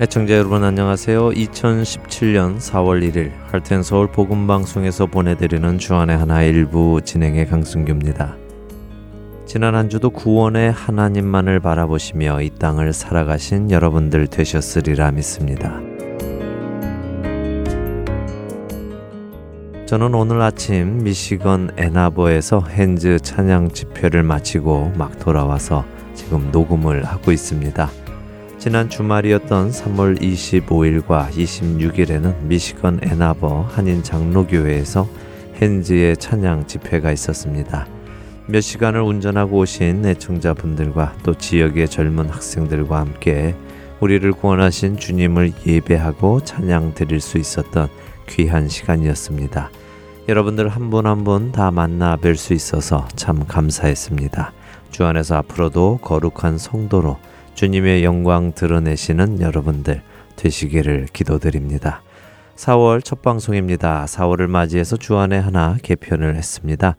애청자 여러분 안녕하세요. 2017년 4월 1일 할텐 서울 복음 방송에서 보내드리는 주안의 하나 일부 진행의 강승규입니다. 지난 한 주도 구원의 하나님만을 바라보시며 이 땅을 살아가신 여러분들 되셨으리라 믿습니다. 저는 오늘 아침 미시건 애나버에서 핸즈 찬양 집회를 마치고 막 돌아와서 지금 녹음을 하고 있습니다. 지난 주말이었던 3월 25일과 26일에는 미시건 애나버 한인 장로교회에서 핸즈의 찬양 집회가 있었습니다. 몇 시간을 운전하고 오신 애청자분들과 또 지역의 젊은 학생들과 함께 우리를 구원하신 주님을 예배하고 찬양 드릴 수 있었던 귀한 시간이었습니다. 여러분들 한 분 한 분 다 만나 뵐 수 있어서 참 감사했습니다. 주 안에서 앞으로도 거룩한 성도로 주님의 영광 드러내시는 여러분들 되시기를 기도드립니다. 4월 첫 방송입니다. 4월을 맞이해서 주안의 하나 개편을 했습니다.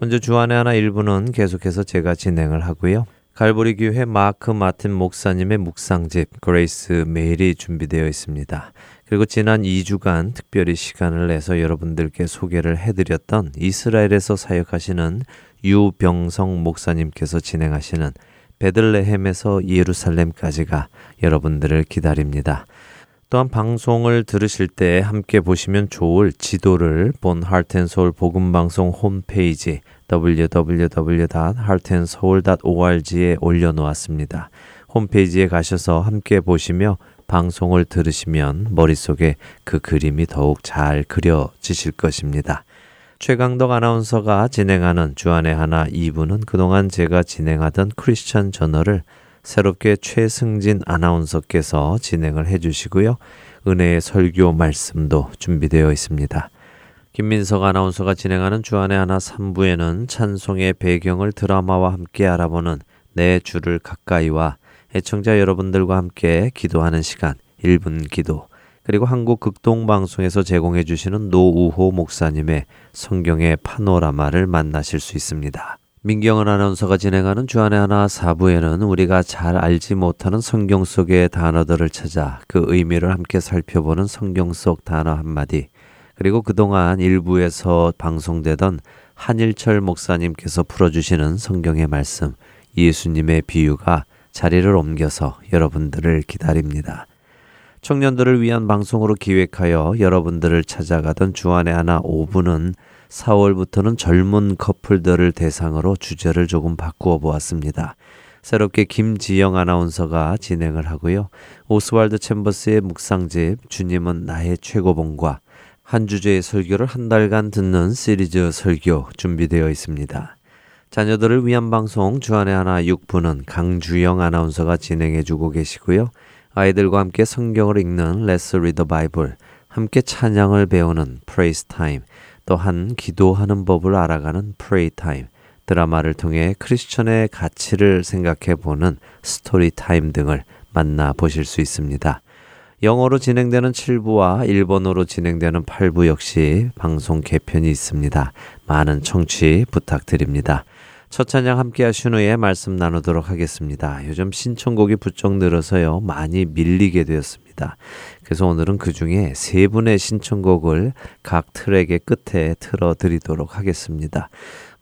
먼저 주안의 하나 일부는 계속해서 제가 진행을 하고요. 갈보리 교회 마크 마틴 목사님의 묵상집 Grace Mail이 준비되어 있습니다. 그리고 지난 2주간 특별히 시간을 내서 여러분들께 소개를 해드렸던 이스라엘에서 사역하시는 유병성 목사님께서 진행하시는 베들레헴에서 예루살렘까지가 여러분들을 기다립니다. 또한 방송을 들으실 때 함께 보시면 좋을 지도를 본 하트앤서울 복음방송 홈페이지 www.heartandsoul.org에 올려놓았습니다. 홈페이지에 가셔서 함께 보시며 방송을 들으시면 머릿속에 그 그림이 더욱 잘 그려지실 것입니다. 최강덕 아나운서가 진행하는 주안의 하나 2부는 그동안 제가 진행하던 크리스천 저널을 새롭게 최승진 아나운서께서 진행을 해주시고요. 은혜의 설교 말씀도 준비되어 있습니다. 김민석 아나운서가 진행하는 주안의 하나 3부에는 찬송의 배경을 드라마와 함께 알아보는 내 주를 가까이와 애청자 여러분들과 함께 기도하는 시간 1분 기도 그리고 한국 극동방송에서 제공해 주시는 노우호 목사님의 성경의 파노라마를 만나실 수 있습니다. 민경은 아나운서가 진행하는 주안의 하나 사부에는 우리가 잘 알지 못하는 성경 속의 단어들을 찾아 그 의미를 함께 살펴보는 성경 속 단어 한마디 그리고 그동안 일부에서 방송되던 한일철 목사님께서 풀어주시는 성경의 말씀 예수님의 비유가 자리를 옮겨서 여러분들을 기다립니다. 청년들을 위한 방송으로 기획하여 여러분들을 찾아가던 주안의 하나 5부는 4월부터는 젊은 커플들을 대상으로 주제를 조금 바꾸어 보았습니다. 새롭게 김지영 아나운서가 진행을 하고요. 오스왈드 챔버스의 묵상집 주님은 나의 최고봉과 한 주제의 설교를 한 달간 듣는 시리즈 설교 준비되어 있습니다. 자녀들을 위한 방송 주안의 하나 6부는 강주영 아나운서가 진행해 주고 계시고요. 아이들과 함께 성경을 읽는 Let's Read the Bible, 함께 찬양을 배우는 Praise Time, 또한 기도하는 법을 알아가는 Pray Time, 드라마를 통해 크리스천의 가치를 생각해 보는 Story Time 등을 만나 보실 수 있습니다. 영어로 진행되는 7부와 일본어로 진행되는 8부 역시 방송 개편이 있습니다. 많은 청취 부탁드립니다. 첫 찬양 함께 하신 후에 말씀 나누도록 하겠습니다. 요즘 신청곡이 부쩍 늘어서요. 많이 밀리게 되었습니다. 그래서 오늘은 그 중에 세 분의 신청곡을 각 트랙의 끝에 틀어 드리도록 하겠습니다.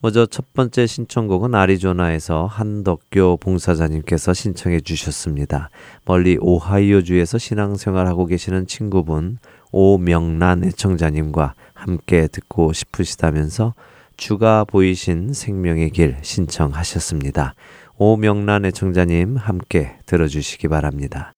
먼저 첫 번째 신청곡은 아리조나에서 한덕교 봉사자님께서 신청해 주셨습니다. 멀리 오하이오주에서 신앙생활하고 계시는 친구분 오명란 애청자님과 함께 듣고 싶으시다면서 주가 보이신 생명의 길 신청하셨습니다. 오명란 의 청자님 함께 들어주시기 바랍니다.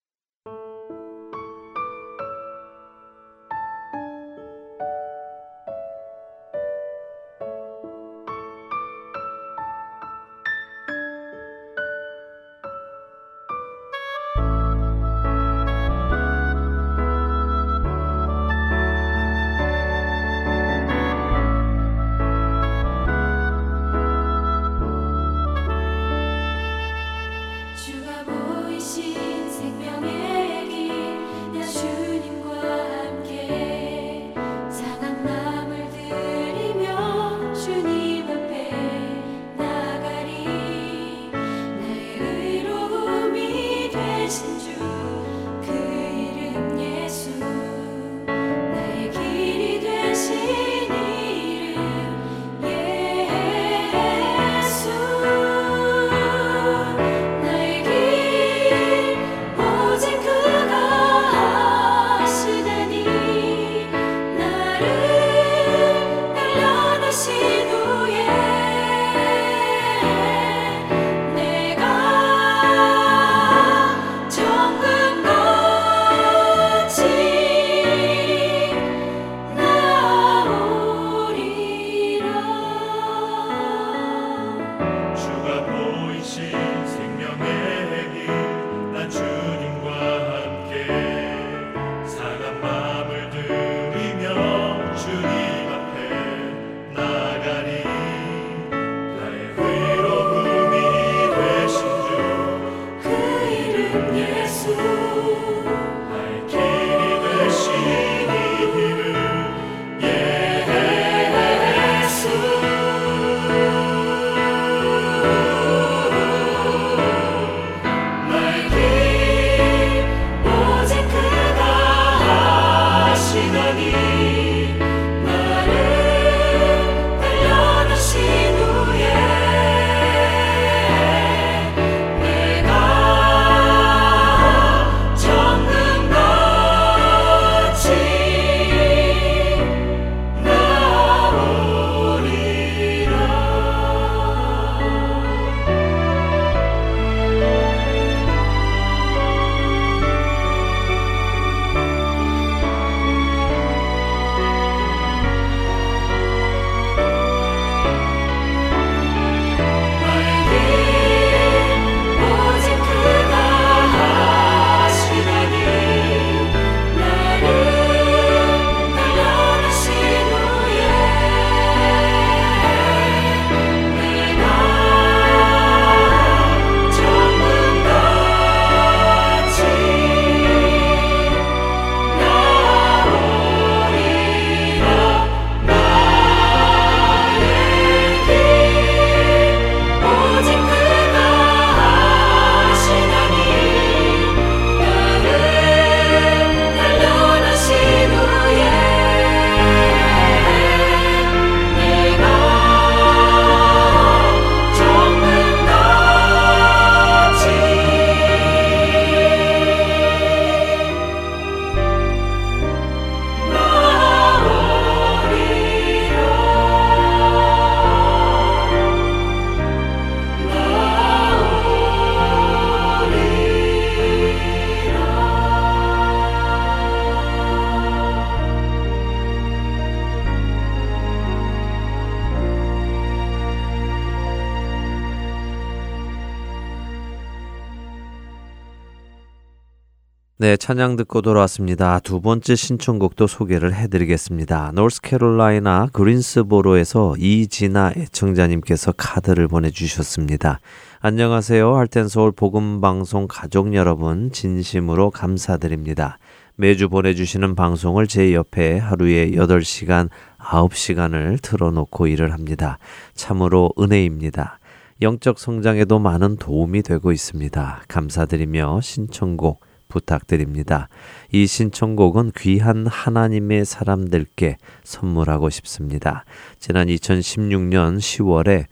네, 찬양 듣고 돌아왔습니다. 두 번째 신청곡도 소개를 해드리겠습니다. 노스캐롤라이나 그린스보로에서 이진아 애청자님께서 카드를 보내주셨습니다. 안녕하세요. 할텐서울 복음방송 가족 여러분, 진심으로 감사드립니다. 매주 보내주시는 방송을 제 옆에 하루에 8시간, 9시간을 틀어놓고 일을 합니다. 참으로 은혜입니다. 영적 성장에도 많은 도움이 되고 있습니다. 감사드리며 신청곡, 부탁드립니다. 이 신청곡은 귀한 하나님의 사람들께 선물하고 싶습니다. 지난 2016년 10월에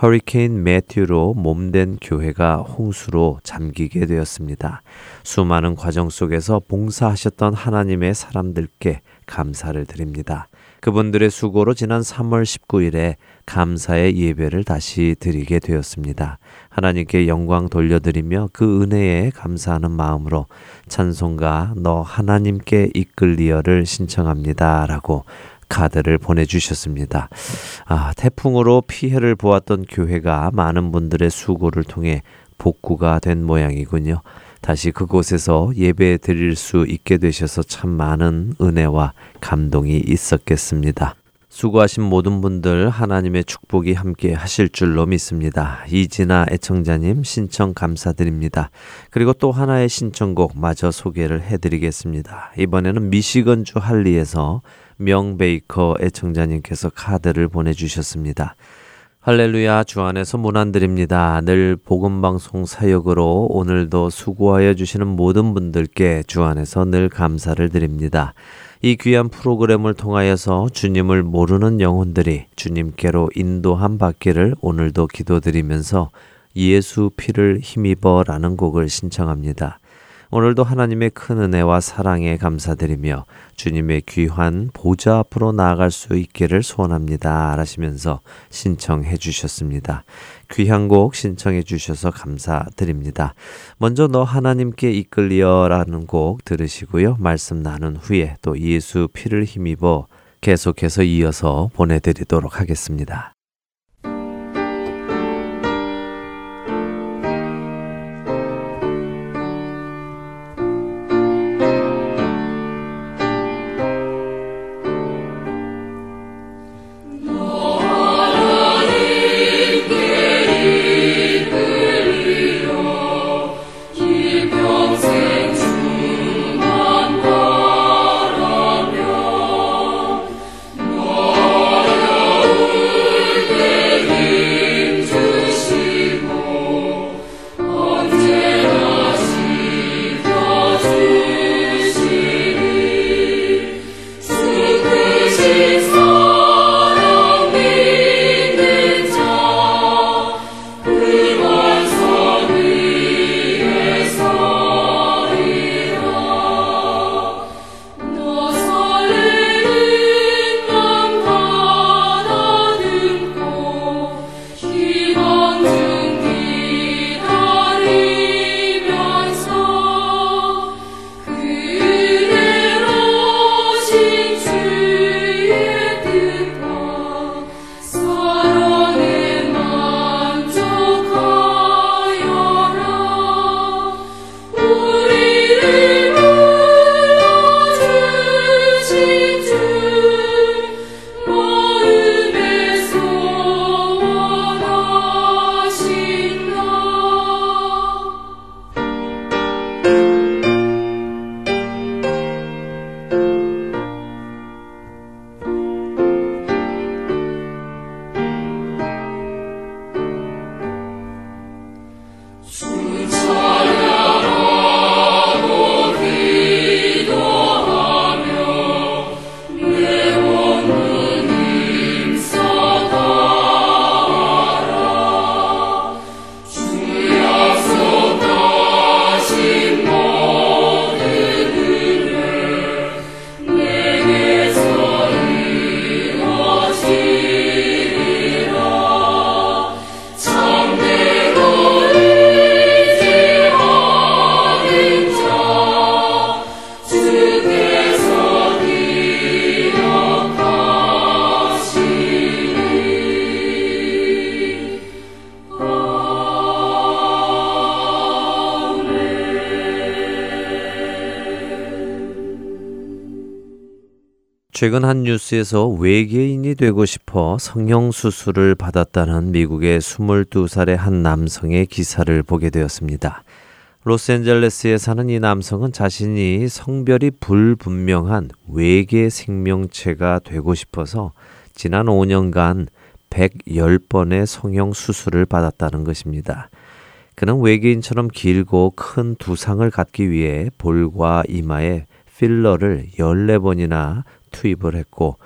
허리케인 매튜로 몸된 교회가 홍수로 잠기게 되었습니다. 수많은 과정 속에서 봉사하셨던 하나님의 사람들께 감사를 드립니다. 그분들의 수고로 지난 3월 19일에 감사의 예배를 다시 드리게 되었습니다. 하나님께 영광 돌려드리며 그 은혜에 감사하는 마음으로 찬송가 너 하나님께 이끌리어를 신청합니다. 라고 카드를 보내주셨습니다. 아, 태풍으로 피해를 보았던 교회가 많은 분들의 수고를 통해 복구가 된 모양이군요. 다시 그곳에서 예배 드릴 수 있게 되셔서 참 많은 은혜와 감동이 있었겠습니다. 수고하신 모든 분들 하나님의 축복이 함께 하실 줄로 믿습니다. 이진아 애청자님 신청 감사드립니다. 그리고 또 하나의 신청곡 마저 소개를 해드리겠습니다. 이번에는 미시건주 할리에서 명베이커 애청자님께서 카드를 보내주셨습니다. 할렐루야 주 안에서 문안드립니다. 늘 복음방송 사역으로 오늘도 수고하여 주시는 모든 분들께 주 안에서 늘 감사를 드립니다. 이 귀한 프로그램을 통하여서 주님을 모르는 영혼들이 주님께로 인도함 받기를 오늘도 기도드리면서 예수 피를 힘입어라는 곡을 신청합니다. 오늘도 하나님의 큰 은혜와 사랑에 감사드리며 주님의 귀한 보좌 앞으로 나아갈 수 있기를 소원합니다. 하시면서 신청해 주셨습니다. 귀한 곡 신청해 주셔서 감사드립니다. 먼저 너 하나님께 이끌리어라는 곡 들으시고요. 말씀 나눈 후에 또 예수 피를 힘입어 계속해서 이어서 보내드리도록 하겠습니다. 최근 한 뉴스에서 외계인이 되고 싶어 성형수술을 받았다는 미국의 22살의 한 남성의 기사를 보게 되었습니다. 로스앤젤레스에 사는 이 남성은 자신이 성별이 불분명한 외계 생명체가 되고 싶어서 지난 5년간 110번의 성형 수술을 받았다는 것입니다. 그는 외계인처럼 길고 큰 두상을 갖기 위해 볼과 이마에 필러를 14번이나 투입을 했고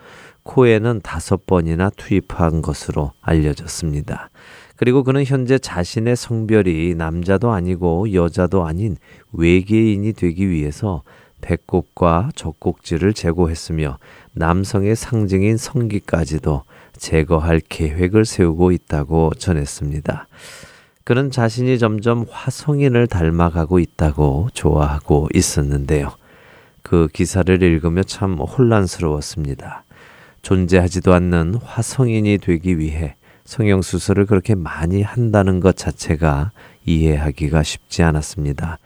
코에는 다섯 번이나 투입한 것으로 알려졌습니다. 그리고 그는 현재 자신의 성별이 남자도 아니고 여자도 아닌 외계인이 되기 위해서 배꼽과 젖꼭지를 제거했으며 남성의 상징인 성기까지도 제거할 계획을 세우고 있다고 전했습니다. 그는 자신이 점점 화성인을 닮아가고 있다고 좋아하고 있었는데요. 그 기사를 읽으며 참 혼란스러웠습니다. 존재하지도 않는 화성인이 되기 위해 성형수술을 그렇게 많이 한다는 것 자체가 이해하기가 쉽지 않았습니다.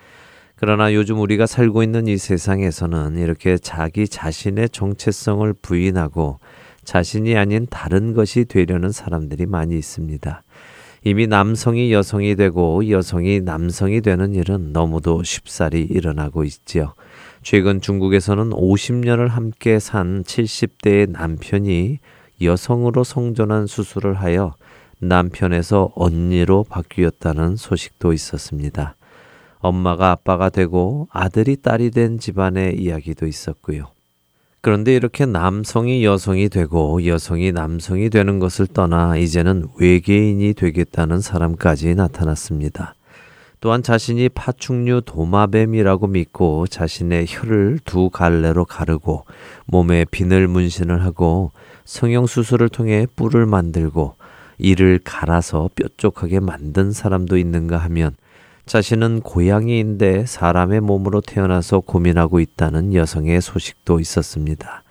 그러나 요즘 우리가 살고 있는 이 세상에서는 이렇게 자기 자신의 정체성을 부인하고 자신이 아닌 다른 것이 되려는 사람들이 많이 있습니다. 이미 남성이 여성이 되고 여성이 남성이 되는 일은 너무도 쉽사리 일어나고 있지요. 최근 중국에서는 50년을 함께 산 70대의 남편이 여성으로 성전환 수술을 하여 남편에서 언니로 바뀌었다는 소식도 있었습니다. 엄마가 아빠가 되고 아들이 딸이 된 집안의 이야기도 있었고요. 그런데 이렇게 남성이 여성이 되고 여성이 남성이 되는 것을 떠나 이제는 외계인이 되겠다는 사람까지 나타났습니다. 또한 자신이 파충류 도마뱀이라고 믿고 자신의 혀를 두 갈래로 가르고 몸에 비늘 문신을 하고 성형 수술을 통해 뿔을 만들고 이를 갈아서 뾰족하게 만든 사람도 있는가 하면 자신은 고양이인데 사람의 몸으로 태어나서 고민하고 있다는 여성의 소식도 있었습니다.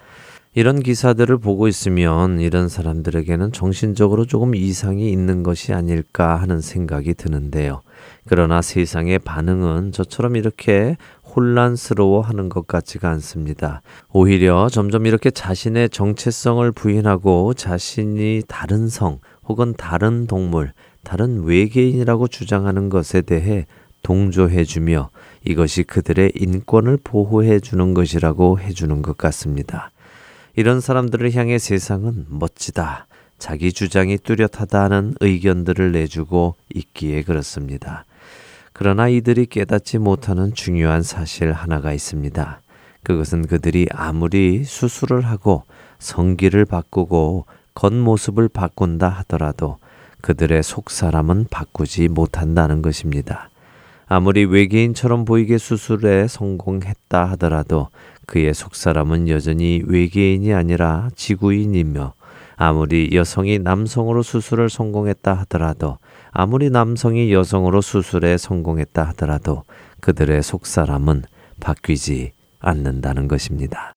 이런 기사들을 보고 있으면 이런 사람들에게는 정신적으로 조금 이상이 있는 것이 아닐까 하는 생각이 드는데요. 그러나 세상의 반응은 저처럼 이렇게 혼란스러워 하는 것 같지가 않습니다. 오히려 점점 이렇게 자신의 정체성을 부인하고 자신이 다른 성 혹은 다른 동물, 다른 외계인이라고 주장하는 것에 대해 동조해주며 이것이 그들의 인권을 보호해주는 것이라고 해주는 것 같습니다. 이런 사람들을 향해 세상은 멋지다. 자기 주장이 뚜렷하다는 의견들을 내주고 있기에 그렇습니다. 그러나 이들이 깨닫지 못하는 중요한 사실 하나가 있습니다. 그것은 그들이 아무리 수술을 하고 성기를 바꾸고 겉모습을 바꾼다 하더라도 그들의 속사람은 바꾸지 못한다는 것입니다. 아무리 외계인처럼 보이게 수술에 성공했다 하더라도 그의 속사람은 여전히 외계인이 아니라 지구인이며 아무리 여성이 남성으로 수술을 성공했다 하더라도 아무리 남성이 여성으로 수술에 성공했다 하더라도 그들의 속사람은 바뀌지 않는다는 것입니다.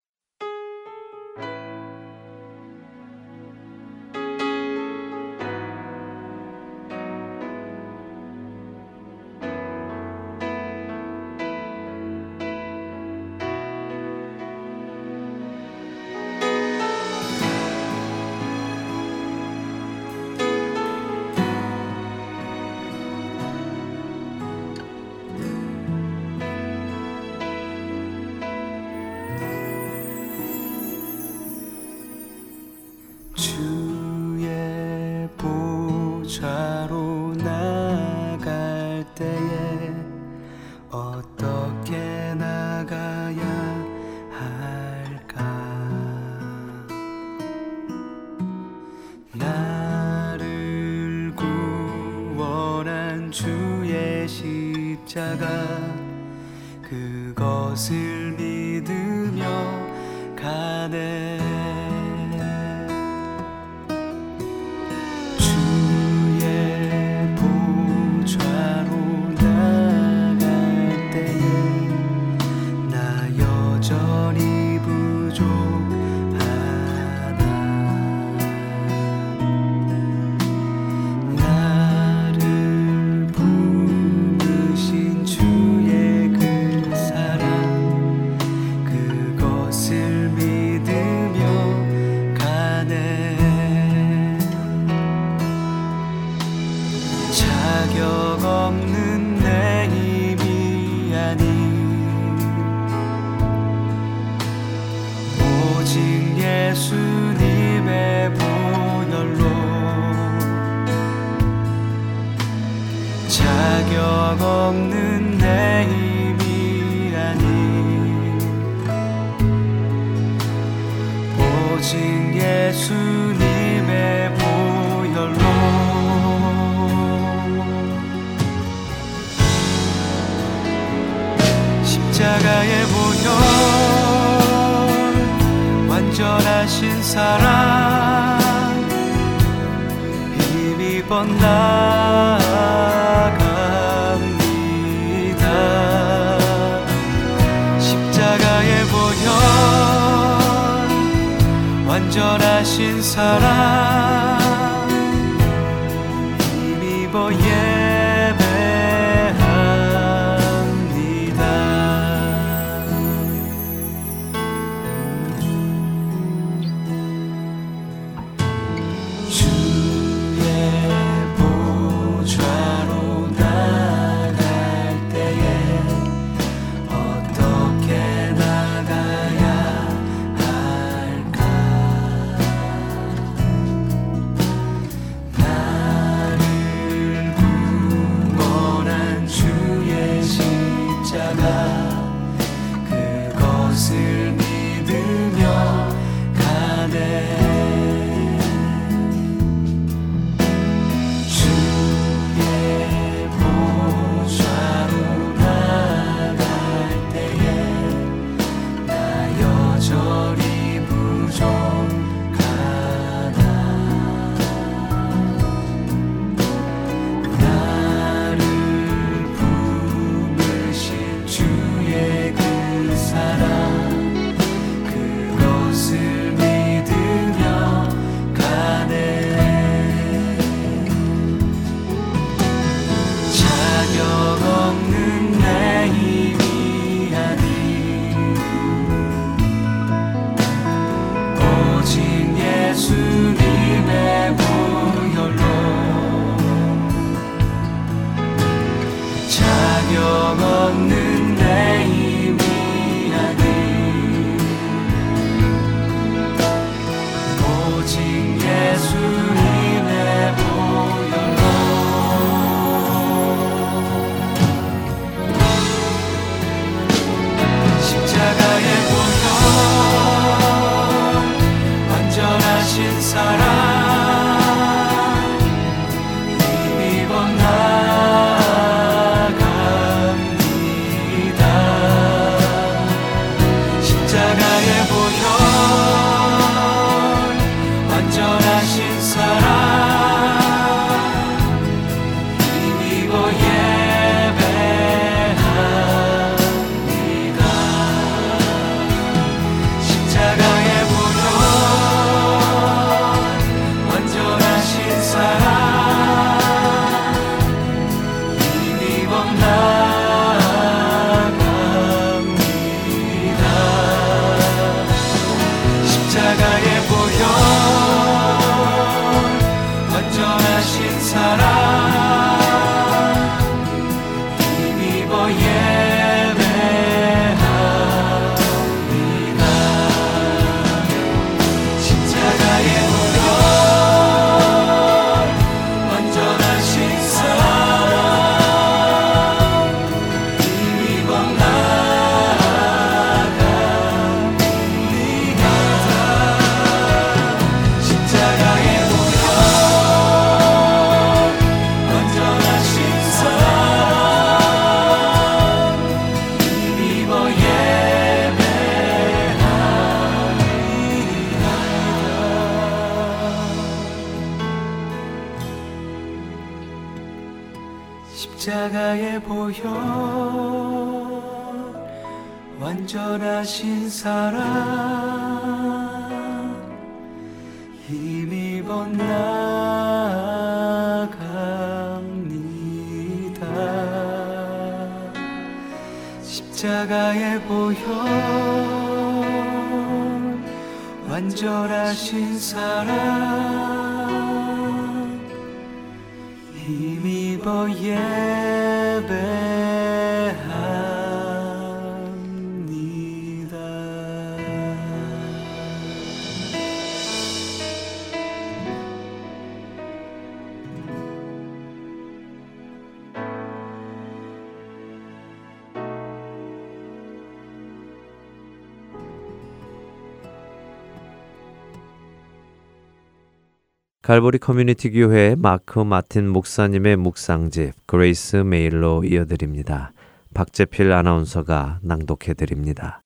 갈보리 커뮤니티 교회 마크 마틴 목사님의 묵상집 Grace Mail로 이어드립니다. 박재필 아나운서가 낭독해 드립니다.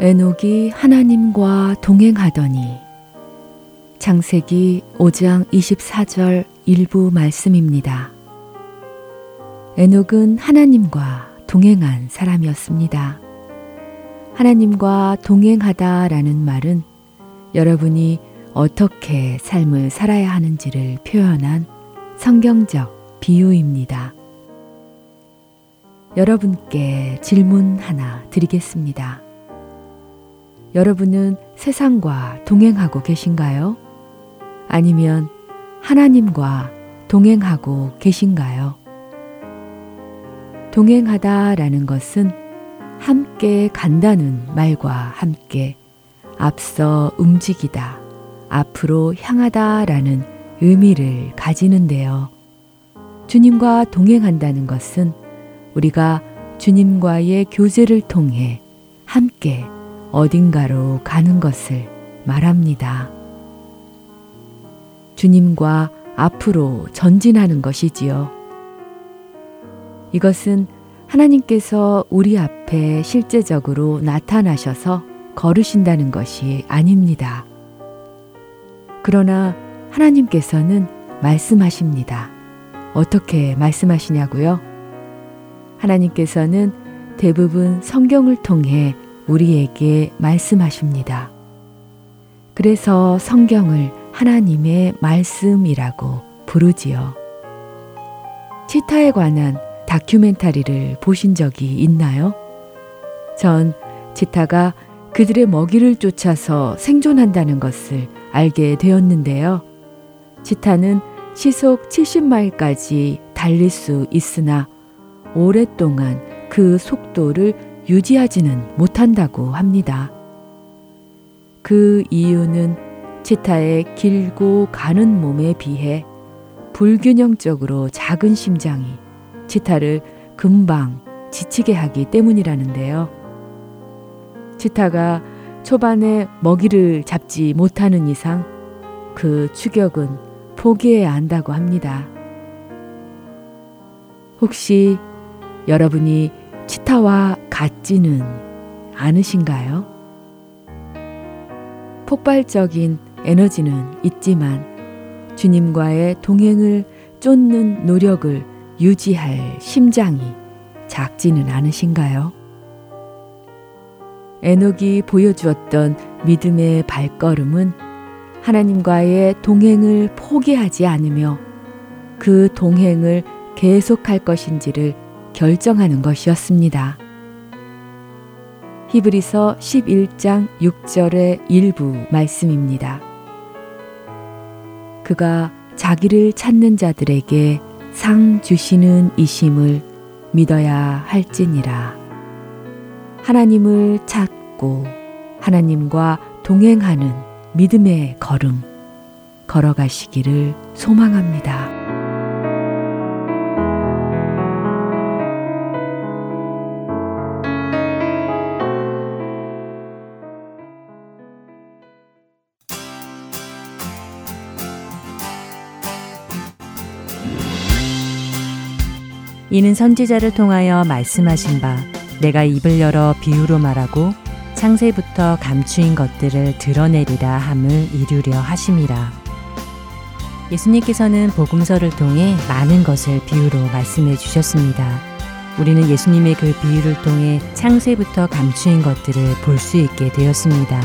에녹이 하나님과 동행하더니 창세기 5장 24절 일부 말씀입니다. 에녹은 하나님과 동행한 사람이었습니다. 하나님과 동행하다 라는 말은 여러분이 어떻게 삶을 살아야 하는지를 표현한 성경적 비유입니다. 여러분께 질문 하나 드리겠습니다. 여러분은 세상과 동행하고 계신가요? 아니면 하나님과 동행하고 계신가요? 동행하다 라는 것은 함께 간다는 말과 함께 앞서 움직이다, 앞으로 향하다 라는 의미를 가지는데요. 주님과 동행한다는 것은 우리가 주님과의 교제를 통해 함께 어딘가로 가는 것을 말합니다. 주님과 앞으로 전진하는 것이지요. 이것은 하나님께서 우리 앞에 실제적으로 나타나셔서 걸으신다는 것이 아닙니다. 그러나 하나님께서는 말씀하십니다. 어떻게 말씀하시냐고요? 하나님께서는 대부분 성경을 통해 우리에게 말씀하십니다. 그래서 성경을 하나님의 말씀이라고 부르지요. 치타에 관한 다큐멘터리를 보신 적이 있나요? 전 치타가 그들의 먹이를 쫓아서 생존한다는 것을 알게 되었는데요. 치타는 시속 70마일까지 달릴 수 있으나 오랫동안 그 속도를 유지하지는 못한다고 합니다. 그 이유는 치타의 길고 가는 몸에 비해 불균형적으로 작은 심장이 치타를 금방 지치게 하기 때문이라는데요. 치타가 초반에 먹이를 잡지 못하는 이상 그 추격은 포기해야 한다고 합니다. 혹시 여러분이 치타와 같지는 않으신가요? 폭발적인 에너지는 있지만 주님과의 동행을 쫓는 노력을 유지할 심장이 작지는 않으신가요? 에녹이 보여주었던 믿음의 발걸음은 하나님과의 동행을 포기하지 않으며 그 동행을 계속할 것인지를 결정하는 것이었습니다. 히브리서 11장 6절의 일부 말씀입니다. 그가 자기를 찾는 자들에게 상 주시는 이심을 믿어야 할지니라. 하나님을 찾고 하나님과 동행하는 믿음의 걸음 걸어가시기를 소망합니다. 이는 선지자를 통하여 말씀하신 바 내가 입을 열어 비유로 말하고 창세부터 감추인 것들을 드러내리라 함을 이루려 하심이라. 예수님께서는 복음서를 통해 많은 것을 비유로 말씀해 주셨습니다. 우리는 예수님의 그 비유를 통해 창세부터 감추인 것들을 볼 수 있게 되었습니다.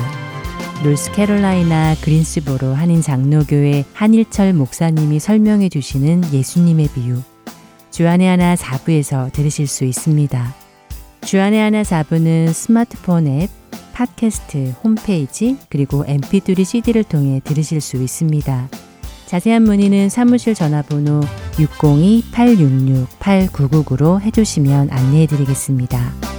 노스캐롤라이나 그린스보로 한인 장로교회 한일철 목사님이 설명해 주시는 예수님의 비유. 주안의 하나 4부에서 들으실 수 있습니다. 주안의 하나 4부는 스마트폰 앱, 팟캐스트, 홈페이지, 그리고 mp3 cd를 통해 들으실 수 있습니다. 자세한 문의는 사무실 전화번호 602-866-8999로 해주시면 안내해 드리겠습니다.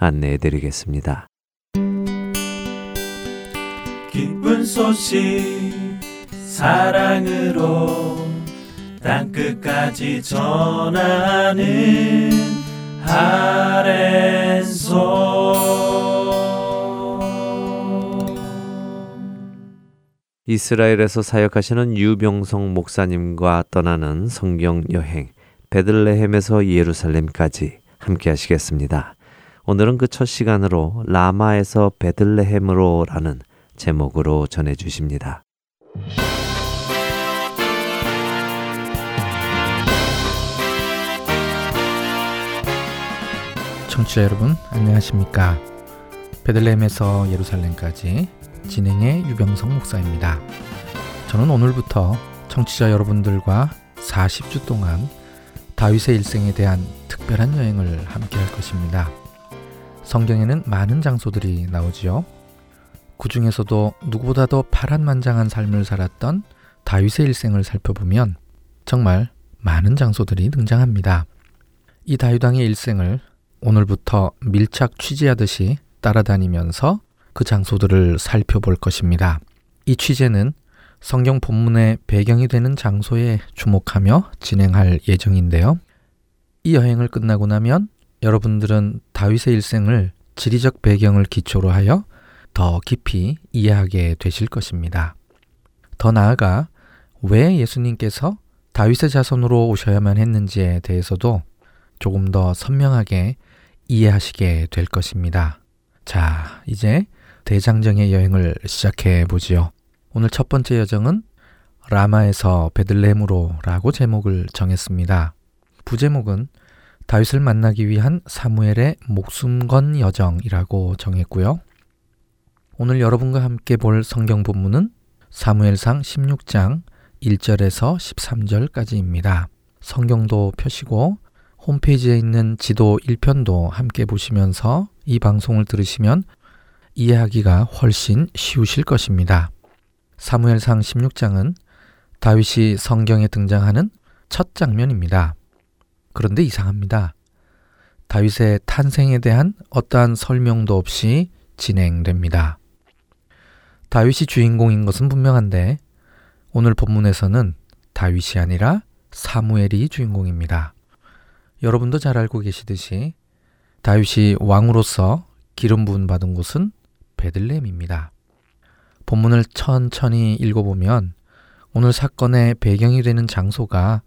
안내해 드리겠습니다. 기쁜 소식 사랑으로 땅끝까지 전하는 아랜소 이스라엘에서 사역하시는 유병성 목사님과 떠나는 성경 여행 베들레헴에서 예루살렘까지 함께 하시겠습니다. 오늘은 그 첫 시간으로 라마에서 베들레헴으로라는 제목으로 전해 주십니다. 청취자 여러분 안녕하십니까? 베들레헴에서 예루살렘까지 진행의 유병성 목사입니다. 저는 오늘부터 청취자 여러분들과 40주 동안 다윗의 일생에 대한 특별한 여행을 함께 할 것입니다. 성경에는 많은 장소들이 나오지요. 그 중에서도 누구보다도 파란만장한 삶을 살았던 다윗의 일생을 살펴보면 정말 많은 장소들이 등장합니다. 이 다윗왕의 일생을 오늘부터 밀착 취재하듯이 따라다니면서 그 장소들을 살펴볼 것입니다. 이 취재는 성경 본문의 배경이 되는 장소에 주목하며 진행할 예정인데요. 이 여행을 끝나고 나면 여러분들은 다윗의 일생을 지리적 배경을 기초로 하여 더 깊이 이해하게 되실 것입니다. 더 나아가 왜 예수님께서 다윗의 자손으로 오셔야만 했는지에 대해서도 조금 더 선명하게 이해하시게 될 것입니다. 자, 이제 대장정의 여행을 시작해 보지요. 오늘 첫 번째 여정은 라마에서 베들레헴으로라고 제목을 정했습니다. 부제목은 다윗을 만나기 위한 사무엘의 목숨 건 여정이라고 정했고요. 오늘 여러분과 함께 볼 성경 본문은 사무엘상 16장 1절에서 13절까지입니다. 성경도 펴시고 홈페이지에 있는 지도 1편도 함께 보시면서 이 방송을 들으시면 이해하기가 훨씬 쉬우실 것입니다. 사무엘상 16장은 다윗이 성경에 등장하는 첫 장면입니다. 그런데 이상합니다. 다윗의 탄생에 대한 어떠한 설명도 없이 진행됩니다. 다윗이 주인공인 것은 분명한데 오늘 본문에서는 다윗이 아니라 사무엘이 주인공입니다. 여러분도 잘 알고 계시듯이 다윗이 왕으로서 기름 부음 받은 곳은 베들레헴입니다. 본문을 천천히 읽어보면 오늘 사건의 배경이 되는 장소가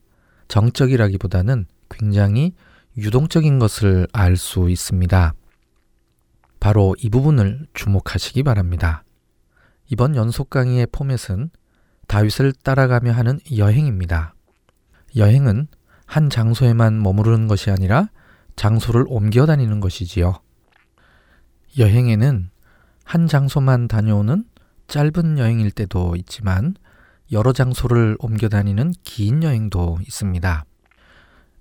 정적이라기보다는 굉장히 유동적인 것을 알 수 있습니다. 바로 이 부분을 주목하시기 바랍니다. 이번 연속 강의의 포맷은 다윗을 따라가며 하는 여행입니다. 여행은 한 장소에만 머무르는 것이 아니라 장소를 옮겨 다니는 것이지요. 여행에는 한 장소만 다녀오는 짧은 여행일 때도 있지만 여러 장소를 옮겨 다니는 긴 여행도 있습니다.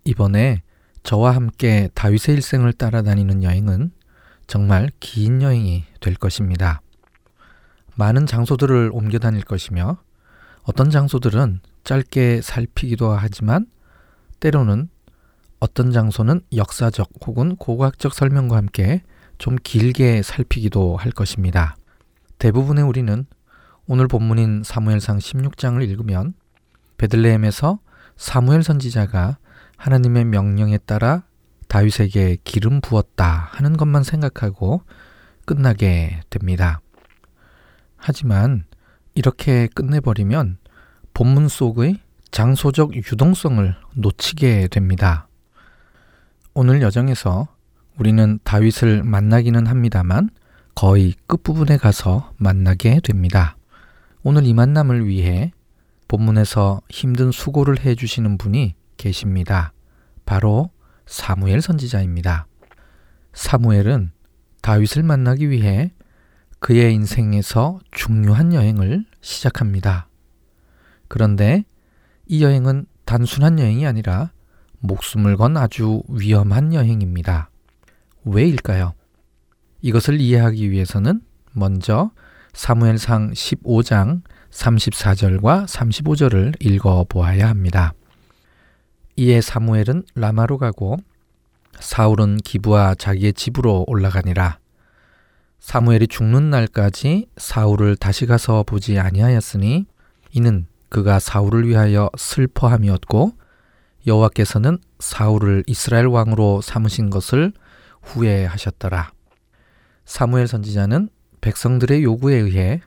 이번에 저와 함께 다윗의 일생을 따라다니는 여행은 정말 긴 여행이 될 것입니다. 많은 장소들을 옮겨 다닐 것이며 어떤 장소들은 짧게 살피기도 하지만 때로는 어떤 장소는 역사적 혹은 고고학적 설명과 함께 좀 길게 살피기도 할 것입니다. 대부분의 우리는 오늘 본문인 사무엘상 16장을 읽으면 베들레헴에서 사무엘 선지자가 하나님의 명령에 따라 다윗에게 기름 부었다 하는 것만 생각하고 끝나게 됩니다. 하지만 이렇게 끝내버리면 본문 속의 장소적 유동성을 놓치게 됩니다. 오늘 여정에서 우리는 다윗을 만나기는 합니다만 거의 끝부분에 가서 만나게 됩니다. 오늘 이 만남을 위해 본문에서 힘든 수고를 해 주시는 분이 계십니다. 바로 사무엘 선지자입니다. 사무엘은 다윗을 만나기 위해 그의 인생에서 중요한 여행을 시작합니다. 그런데 이 여행은 단순한 여행이 아니라 목숨을 건 아주 위험한 여행입니다. 왜일까요? 이것을 이해하기 위해서는 먼저 사무엘상 15장 34절과 35절을 읽어 보아야 합니다. 이에 사무엘은 라마로 가고 사울은 기부와 자기의 집으로 올라가니라. 사무엘이 죽는 날까지 사울을 다시 가서 보지 아니하였으니 이는 그가 사울을 위하여 슬퍼함이었고 여호와께서는 사울을 이스라엘 왕으로 삼으신 것을 후회하셨더라. 사무엘 선지자는 백성들의 요구에 의해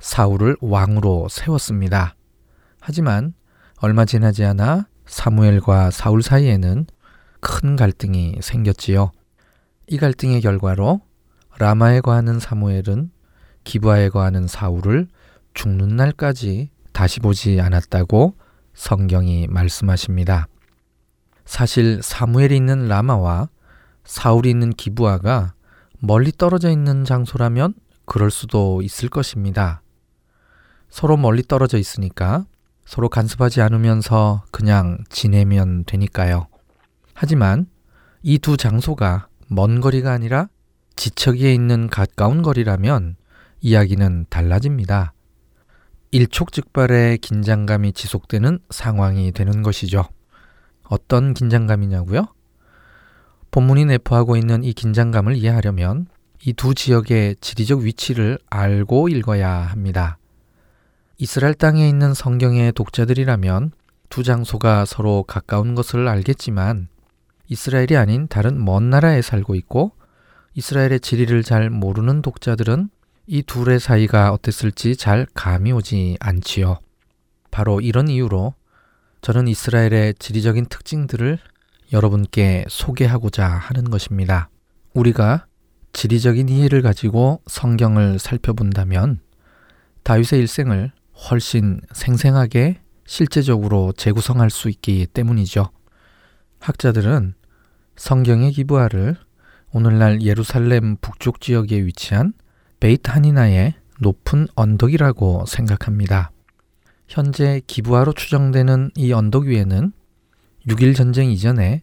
사울을 왕으로 세웠습니다. 하지만 얼마 지나지 않아 사무엘과 사울 사이에는 큰 갈등이 생겼지요. 이 갈등의 결과로 라마에 거하는 사무엘은 기부아에 거하는 사울을 죽는 날까지 다시 보지 않았다고 성경이 말씀하십니다. 사실 사무엘이 있는 라마와 사울이 있는 기부아가 멀리 떨어져 있는 장소라면 그럴 수도 있을 것입니다. 서로 멀리 떨어져 있으니까 서로 간섭하지 않으면서 그냥 지내면 되니까요. 하지만 이 두 장소가 먼 거리가 아니라 지척에 있는 가까운 거리라면 이야기는 달라집니다. 일촉즉발의 긴장감이 지속되는 상황이 되는 것이죠. 어떤 긴장감이냐고요? 본문이 내포하고 있는 이 긴장감을 이해하려면 이 두 지역의 지리적 위치를 알고 읽어야 합니다. 이스라엘 땅에 있는 성경의 독자들이라면 두 장소가 서로 가까운 것을 알겠지만 이스라엘이 아닌 다른 먼 나라에 살고 있고 이스라엘의 지리를 잘 모르는 독자들은 이 둘의 사이가 어땠을지 잘 감이 오지 않지요. 바로 이런 이유로 저는 이스라엘의 지리적인 특징들을 여러분께 소개하고자 하는 것입니다. 우리가 지리적인 이해를 가지고 성경을 살펴본다면 다윗의 일생을 훨씬 생생하게 실제적으로 재구성할 수 있기 때문이죠. 학자들은 성경의 기부하를 오늘날 예루살렘 북쪽 지역에 위치한 베이트 하니나의 높은 언덕이라고 생각합니다. 현재 기부하로 추정되는 이 언덕 위에는 6일 전쟁 이전에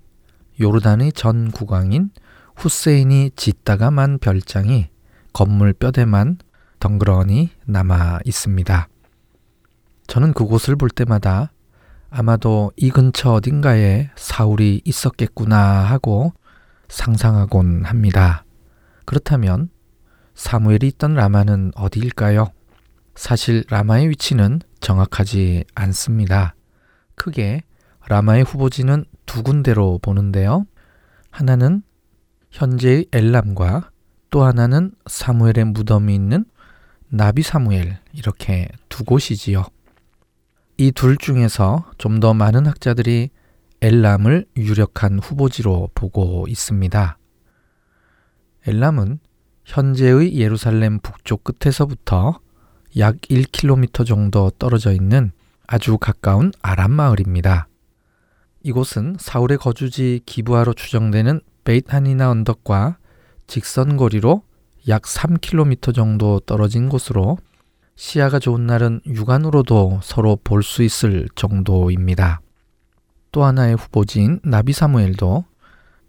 요르단의 전 국왕인 후세인이 짓다가 만 별장이 건물 뼈대만 덩그러니 남아 있습니다. 저는 그곳을 볼 때마다 아마도 이 근처 어딘가에 사울이 있었겠구나 하고 상상하곤 합니다. 그렇다면 사무엘이 있던 라마는 어디일까요? 사실 라마의 위치는 정확하지 않습니다. 크게 라마의 후보지는 두 군데로 보는데요. 하나는 현재의 엘람과 또 하나는 사무엘의 무덤이 있는 나비 사무엘 이렇게 두 곳이지요. 이 둘 중에서 좀 더 많은 학자들이 엘람을 유력한 후보지로 보고 있습니다. 엘람은 현재의 예루살렘 북쪽 끝에서부터 약 1km 정도 떨어져 있는 아주 가까운 아람 마을입니다. 이곳은 사울의 거주지 기부하로 추정되는 베이타니나 언덕과 직선 거리로 약 3km 정도 떨어진 곳으로 시야가 좋은 날은 육안으로도 서로 볼 수 있을 정도입니다. 또 하나의 후보지인 나비 사무엘도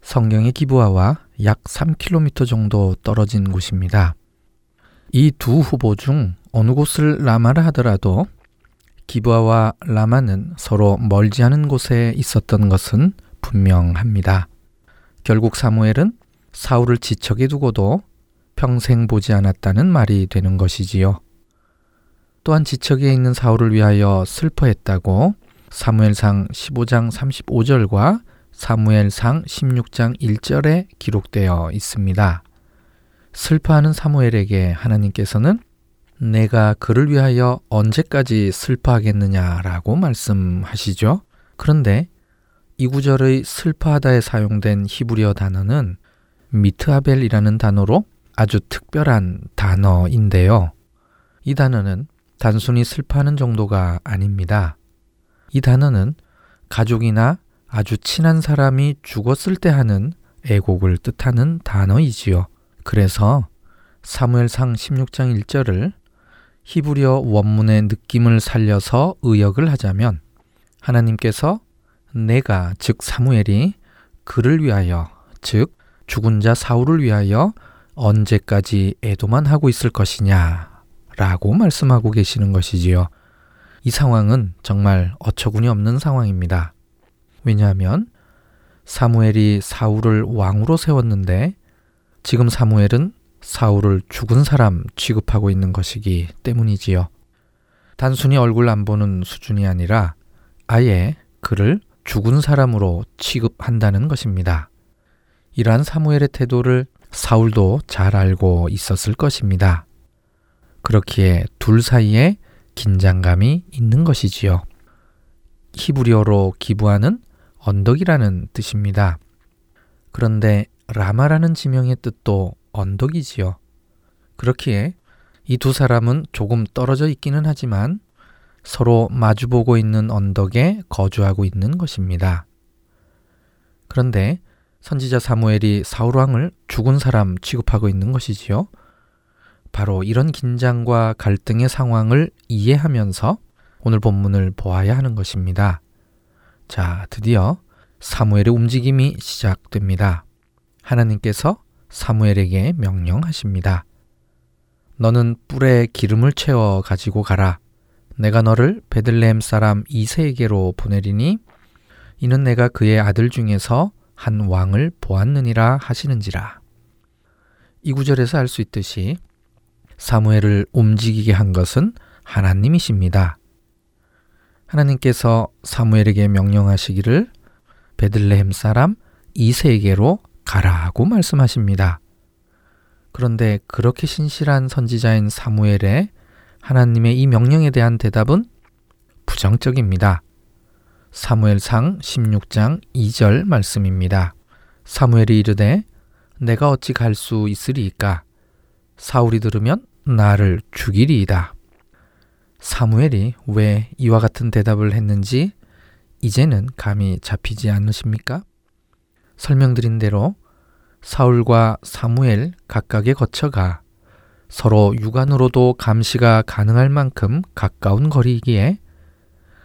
성경의 기부하와 약 3km 정도 떨어진 곳입니다. 이 두 후보 중 어느 곳을 라마라 하더라도 기부아와 라마는 서로 멀지 않은 곳에 있었던 것은 분명합니다. 결국 사무엘은 사울을 지척에 두고도 평생 보지 않았다는 말이 되는 것이지요. 또한 지척에 있는 사울을 위하여 슬퍼했다고 사무엘상 15장 35절과 사무엘상 16장 1절에 기록되어 있습니다. 슬퍼하는 사무엘에게 하나님께서는 내가 그를 위하여 언제까지 슬퍼하겠느냐라고 말씀하시죠. 그런데 이 구절의 슬퍼하다에 사용된 히브리어 단어는 미트아벨이라는 단어로 아주 특별한 단어인데요. 이 단어는 단순히 슬퍼하는 정도가 아닙니다. 이 단어는 가족이나 아주 친한 사람이 죽었을 때 하는 애곡을 뜻하는 단어이지요. 그래서 사무엘상 16장 1절을 히브리어 원문의 느낌을 살려서 의역을 하자면 하나님께서 내가 즉 사무엘이 그를 위하여 즉 죽은 자 사울을 위하여 언제까지 애도만 하고 있을 것이냐 라고 말씀하고 계시는 것이지요. 이 상황은 정말 어처구니 없는 상황입니다. 왜냐하면 사무엘이 사울을 왕으로 세웠는데 지금 사무엘은 사울을 죽은 사람 취급하고 있는 것이기 때문이지요. 단순히 얼굴 안 보는 수준이 아니라 아예 그를 죽은 사람으로 취급한다는 것입니다. 이러한 사무엘의 태도를 사울도 잘 알고 있었을 것입니다. 그렇기에 둘 사이에 긴장감이 있는 것이지요. 히브리어로 기부하는 언덕이라는 뜻입니다. 그런데 라마라는 지명의 뜻도 언덕이지요. 그렇기에 이 두 사람은 조금 떨어져 있기는 하지만 서로 마주보고 있는 언덕에 거주하고 있는 것입니다. 그런데 선지자 사무엘이 사울 왕을 죽은 사람 취급하고 있는 것이지요. 바로 이런 긴장과 갈등의 상황을 이해하면서 오늘 본문을 보아야 하는 것입니다. 자, 드디어 사무엘의 움직임이 시작됩니다. 하나님께서 사무엘에게 명령하십니다. 너는 뿔에 기름을 채워 가지고 가라. 내가 너를 베들레헴 사람 이세에게로 보내리니 이는 내가 그의 아들 중에서 한 왕을 보았느니라 하시는지라. 이 구절에서 알 수 있듯이 사무엘을 움직이게 한 것은 하나님이십니다. 하나님께서 사무엘에게 명령하시기를 베들레헴 사람 이세에게로 가라고 말씀하십니다. 그런데 그렇게 신실한 선지자인 사무엘의 하나님의 이 명령에 대한 대답은 부정적입니다. 사무엘상 16장 2절 말씀입니다. 사무엘이 이르되 내가 어찌 갈 수 있으리이까 사울이 들으면 나를 죽이리이다. 사무엘이 왜 이와 같은 대답을 했는지 이제는 감이 잡히지 않으십니까? 설명드린 대로 사울과 사무엘 각각의 거처가 서로 육안으로도 감시가 가능할 만큼 가까운 거리이기에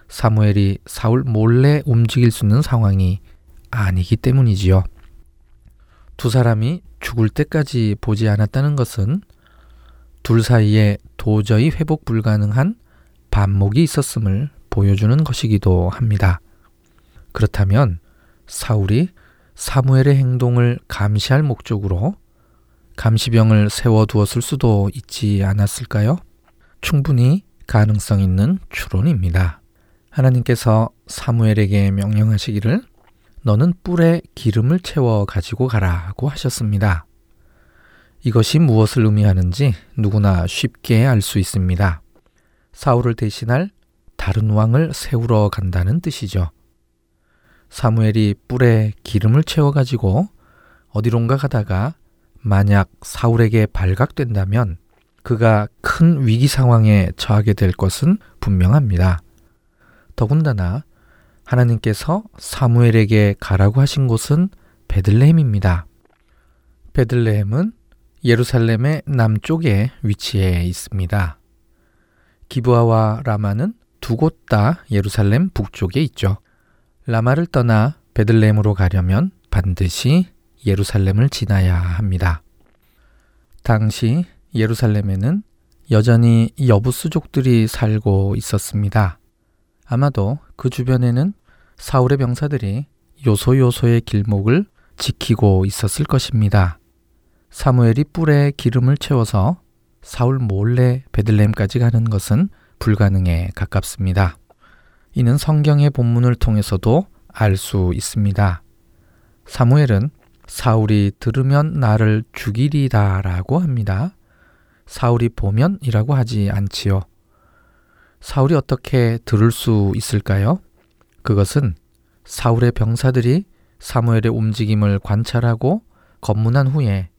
사무엘이 사울 몰래 움직일 수 있는 상황이 아니기 때문이지요. 두 사람이 죽을 때까지 보지 않았다는 것은 둘 사이에 도저히 회복 불가능한 반목이 있었음을 보여주는 것이기도 합니다. 그렇다면 사울이 사무엘의 행동을 감시할 목적으로 감시병을 세워두었을 수도 있지 않았을까요? 충분히 가능성 있는 추론입니다. 하나님께서 사무엘에게 명령하시기를 너는 뿔에 기름을 채워 가지고 가라고 하셨습니다. 이것이 무엇을 의미하는지 누구나 쉽게 알 수 있습니다. 사울을 대신할 다른 왕을 세우러 간다는 뜻이죠. 사무엘이 뿔에 기름을 채워 가지고 어디론가 가다가 만약 사울에게 발각된다면 그가 큰 위기 상황에 처하게 될 것은 분명합니다. 더군다나 하나님께서 사무엘에게 가라고 하신 곳은 베들레헴입니다. 베들레헴은 예루살렘의 남쪽에 위치해 있습니다. 기브아와 라마는 두 곳 다 예루살렘 북쪽에 있죠. 라마를 떠나 베들레헴으로 가려면 반드시 예루살렘을 지나야 합니다. 당시 예루살렘에는 여전히 여부수족들이 살고 있었습니다. 아마도 그 주변에는 사울의 병사들이 요소요소의 길목을 지키고 있었을 것입니다. 사무엘이 뿔에 기름을 채워서 사울 몰래 베들렘까지 가는 것은 불가능에 가깝습니다. 이는 성경의 본문을 통해서도 알 수 있습니다. 사무엘은 사울이 들으면 나를 죽이리다 라고 합니다. 사울이 보면이라고 하지 않지요. 사울이 어떻게 들을 수 있을까요? 그것은 사울의 병사들이 사무엘의 움직임을 관찰하고 검문한 후에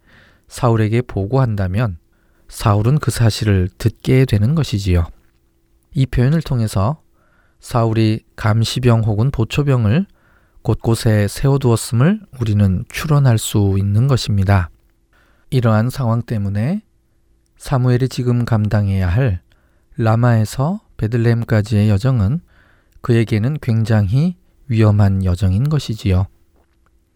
사울에게 보고한다면 사울은 그 사실을 듣게 되는 것이지요. 이 표현을 통해서 사울이 감시병 혹은 보초병을 곳곳에 세워두었음을 우리는 추론할 수 있는 것입니다. 이러한 상황 때문에 사무엘이 지금 감당해야 할 라마에서 베들레헴까지의 여정은 그에게는 굉장히 위험한 여정인 것이지요.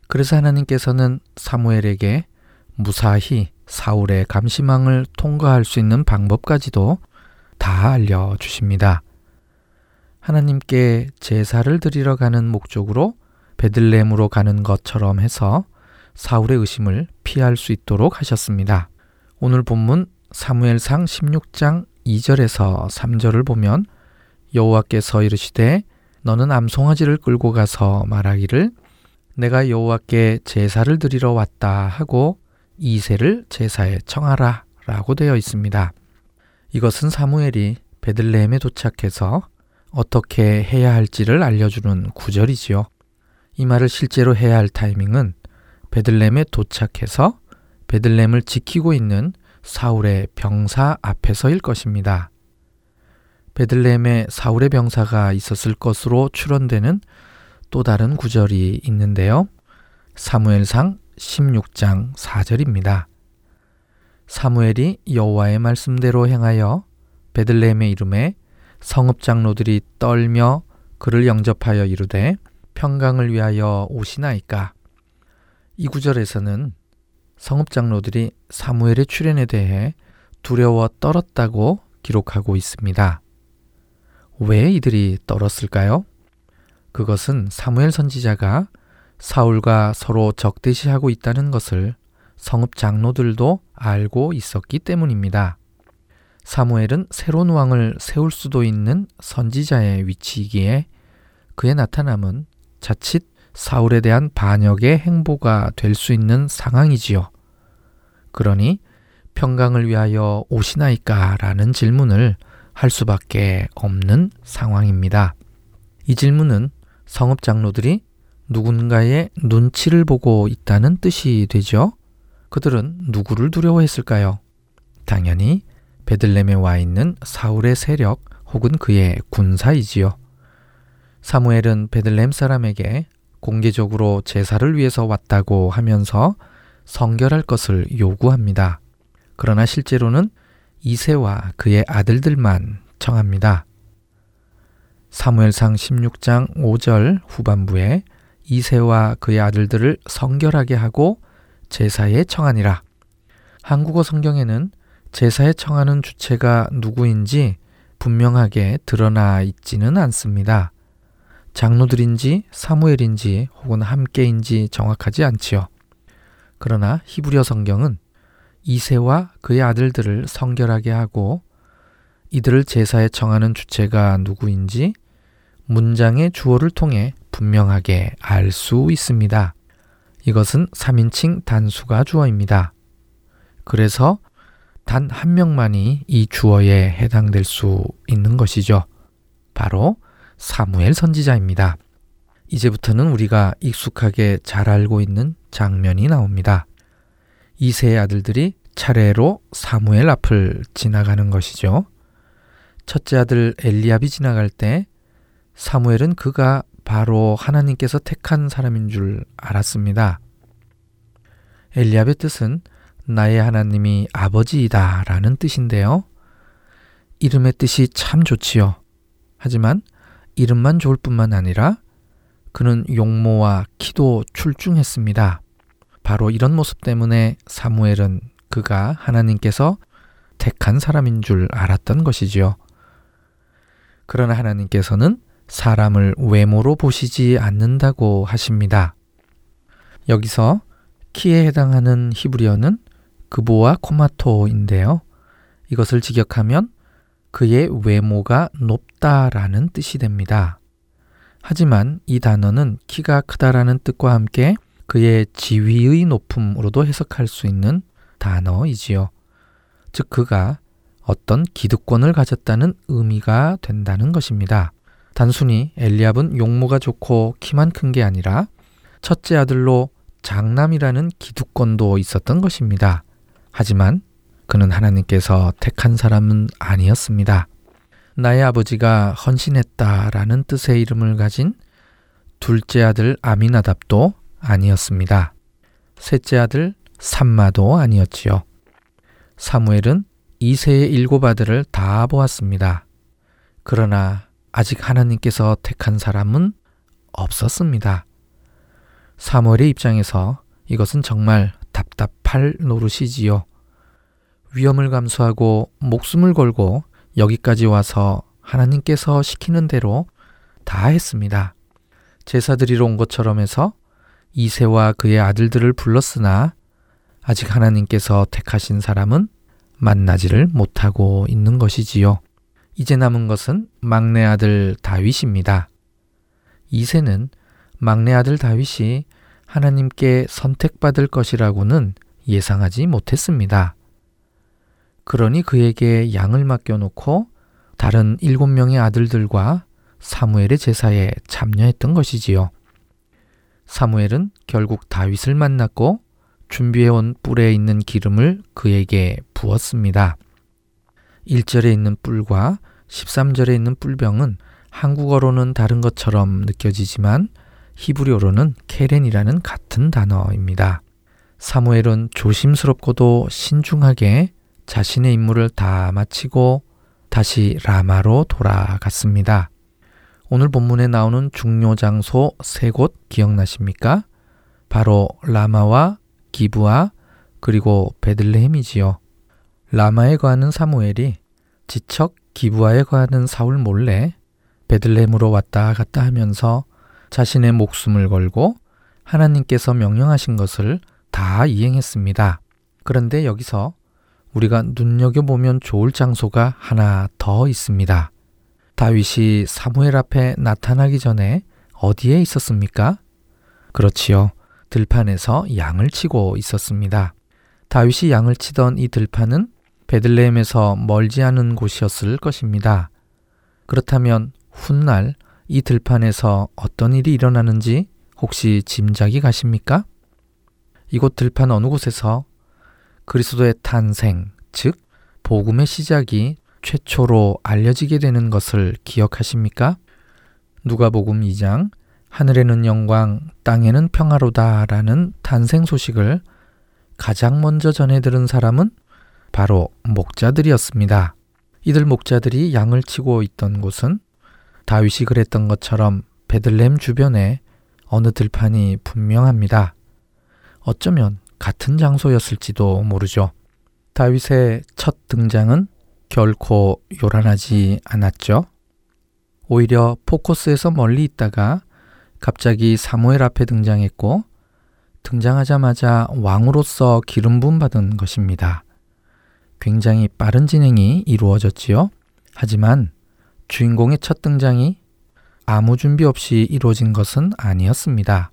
그래서 하나님께서는 사무엘에게 무사히 사울의 감시망을 통과할 수 있는 방법까지도 다 알려주십니다. 하나님께 제사를 드리러 가는 목적으로 베들레헴으로 가는 것처럼 해서 사울의 의심을 피할 수 있도록 하셨습니다. 오늘 본문 사무엘상 16장 2절에서 3절을 보면 여호와께서 이르시되 너는 암송아지를 끌고 가서 말하기를 내가 여호와께 제사를 드리러 왔다 하고 이세를 제사에 청하라 라고 되어 있습니다. 이것은 사무엘이 베들레헴에 도착해서 어떻게 해야 할지를 알려주는 구절이지요. 이 말을 실제로 해야 할 타이밍은 베들렘에 도착해서 베들렘을 지키고 있는 사울의 병사 앞에서일 것입니다. 베들렘에 사울의 병사가 있었을 것으로 추론되는 또 다른 구절이 있는데요. 사무엘상 16장 4절입니다. 사무엘이 여호와의 말씀대로 행하여 베들레헴의 이름에 성읍 장로들이 떨며 그를 영접하여 이르되 평강을 위하여 오시나이까 이 구절에서는 성읍 장로들이 사무엘의 출현에 대해 두려워 떨었다고 기록하고 있습니다. 왜 이들이 떨었을까요? 그것은 사무엘 선지자가 사울과 서로 적대시하고 있다는 것을 성읍 장로들도 알고 있었기 때문입니다. 사무엘은 새로운 왕을 세울 수도 있는 선지자의 위치이기에 그의 나타남은 자칫 사울에 대한 반역의 행보가 될 수 있는 상황이지요. 그러니 평강을 위하여 오시나이까? 라는 질문을 할 수밖에 없는 상황입니다. 이 질문은 성읍 장로들이 누군가의 눈치를 보고 있다는 뜻이 되죠. 그들은 누구를 두려워했을까요? 당연히 베들렘에 와 있는 사울의 세력 혹은 그의 군사이지요. 사무엘은 베들렘 사람에게 공개적으로 제사를 위해서 왔다고 하면서 성결할 것을 요구합니다. 그러나 실제로는 이세와 그의 아들들만 청합니다. 사무엘상 16장 5절 후반부에 이세와 그의 아들들을 성결하게 하고 제사에 청하니라. 한국어 성경에는 제사에 청하는 주체가 누구인지 분명하게 드러나 있지는 않습니다. 장로들인지 사무엘인지 혹은 함께인지 정확하지 않지요. 그러나 히브리어 성경은 이세와 그의 아들들을 성결하게 하고 이들을 제사에 정하는 주체가 누구인지 문장의 주어를 통해 분명하게 알 수 있습니다. 이것은 3인칭 단수가 주어입니다. 그래서 단 한 명만이 이 주어에 해당될 수 있는 것이죠. 바로 사무엘 선지자입니다. 이제부터는 우리가 익숙하게 잘 알고 있는 장면이 나옵니다. 이세의 아들들이 차례로 사무엘 앞을 지나가는 것이죠. 첫째 아들 엘리압이 지나갈 때 사무엘은 그가 바로 하나님께서 택한 사람인 줄 알았습니다. 엘리압의 뜻은 나의 하나님이 아버지이다 라는 뜻인데요. 이름의 뜻이 참 좋지요. 하지만 이름만 좋을 뿐만 아니라 그는 용모와 키도 출중했습니다. 바로 이런 모습 때문에 사무엘은 그가 하나님께서 택한 사람인 줄 알았던 것이지요. 그러나 하나님께서는 사람을 외모로 보시지 않는다고 하십니다. 여기서 키에 해당하는 히브리어는 그보와 코마토인데요. 이것을 직역하면 그의 외모가 높다라는 뜻이 됩니다. 하지만 이 단어는 키가 크다라는 뜻과 함께 그의 지위의 높음으로도 해석할 수 있는 단어이지요. 즉, 그가 어떤 기득권을 가졌다는 의미가 된다는 것입니다. 단순히 엘리압은 용모가 좋고 키만 큰 게 아니라 첫째 아들로 장남이라는 기득권도 있었던 것입니다. 하지만 그는 하나님께서 택한 사람은 아니었습니다. 나의 아버지가 헌신했다라는 뜻의 이름을 가진 둘째 아들 아미나답도 아니었습니다. 셋째 아들 산마도 아니었지요. 사무엘은 이세의 일곱 아들을 다 보았습니다. 그러나 아직 하나님께서 택한 사람은 없었습니다. 사무엘의 입장에서 이것은 정말 답답할 노릇이지요. 위험을 감수하고 목숨을 걸고 여기까지 와서 하나님께서 시키는 대로 다 했습니다. 제사 드리러 온 것처럼 해서 이세와 그의 아들들을 불렀으나 아직 하나님께서 택하신 사람은 만나지를 못하고 있는 것이지요. 이제 남은 것은 막내 아들 다윗입니다. 이세는 막내 아들 다윗이 하나님께 선택받을 것이라고는 예상하지 못했습니다. 그러니 그에게 양을 맡겨놓고 다른 일곱 명의 아들들과 사무엘의 제사에 참여했던 것이지요. 사무엘은 결국 다윗을 만났고 준비해온 뿔에 있는 기름을 그에게 부었습니다. 1절에 있는 뿔과 13절에 있는 뿔병은 한국어로는 다른 것처럼 느껴지지만 히브리어로는 케렌이라는 같은 단어입니다. 사무엘은 조심스럽고도 신중하게 자신의 임무를 다 마치고 다시 라마로 돌아갔습니다. 오늘 본문에 나오는 중요 장소 세 곳 기억나십니까? 바로 라마와 기부아 그리고 베들레헴이지요. 라마에 거하는 사무엘이 지척 기부아에 거하는 사울 몰래 베들레헴으로 왔다 갔다 하면서 자신의 목숨을 걸고 하나님께서 명령하신 것을 다 이행했습니다. 그런데 여기서 우리가 눈여겨보면 좋을 장소가 하나 더 있습니다. 다윗이 사무엘 앞에 나타나기 전에 어디에 있었습니까? 그렇지요. 들판에서 양을 치고 있었습니다. 다윗이 양을 치던 이 들판은 베들레헴에서 멀지 않은 곳이었을 것입니다. 그렇다면 훗날 이 들판에서 어떤 일이 일어나는지 혹시 짐작이 가십니까? 이곳 들판 어느 곳에서 그리스도의 탄생, 즉 복음의 시작이 최초로 알려지게 되는 것을 기억하십니까? 누가복음 2장 하늘에는 영광, 땅에는 평화로다라는 탄생 소식을 가장 먼저 전해 들은 사람은 바로 목자들이었습니다. 이들 목자들이 양을 치고 있던 곳은 다윗이 그랬던 것처럼 베들렘 주변에 어느 들판이 분명합니다. 어쩌면 같은 장소였을지도 모르죠. 다윗의 첫 등장은 결코 요란하지 않았죠. 오히려 포커스에서 멀리 있다가 갑자기 사무엘 앞에 등장했고 등장하자마자 왕으로서 기름 부음 받은 것입니다. 굉장히 빠른 진행이 이루어졌지요. 하지만 주인공의 첫 등장이 아무 준비 없이 이루어진 것은 아니었습니다.